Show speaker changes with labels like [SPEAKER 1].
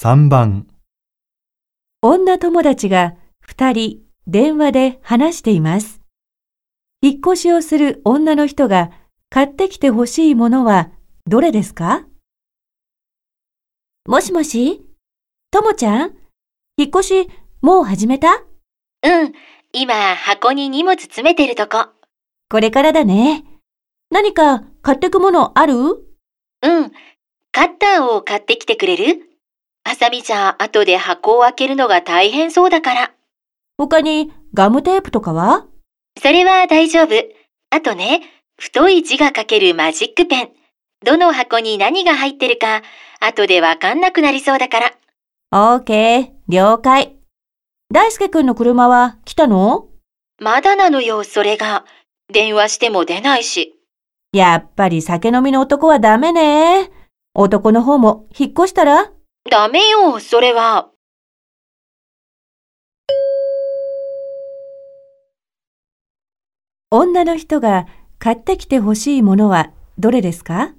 [SPEAKER 1] 3番、
[SPEAKER 2] 女友達が二人電話で話しています。引っ越しをする女の人が買ってきてほしいものはどれですか？もしもし？ともちゃん？引っ越しもう始めた？
[SPEAKER 3] うん、今箱に荷物詰めてるとこ。
[SPEAKER 2] これからだね。何か買ってくものある？
[SPEAKER 3] うん、カッターを買ってきてくれる？ハサミじゃ後で箱を開けるのが大変そうだから。
[SPEAKER 2] 他にガムテープとかは？
[SPEAKER 3] それは大丈夫。あとね、太い字が書けるマジックペン。どの箱に何が入ってるか、後でわかんなくなりそうだから。
[SPEAKER 2] オーケー、了解。大輔くんの車は来たの？
[SPEAKER 3] まだなのよ、それが。電話しても出ないし。
[SPEAKER 2] やっぱり酒飲みの男はダメね。男の方も引っ越したら？
[SPEAKER 3] ダメよ、それは。
[SPEAKER 2] 女の人が買ってきてほしいものはどれですか？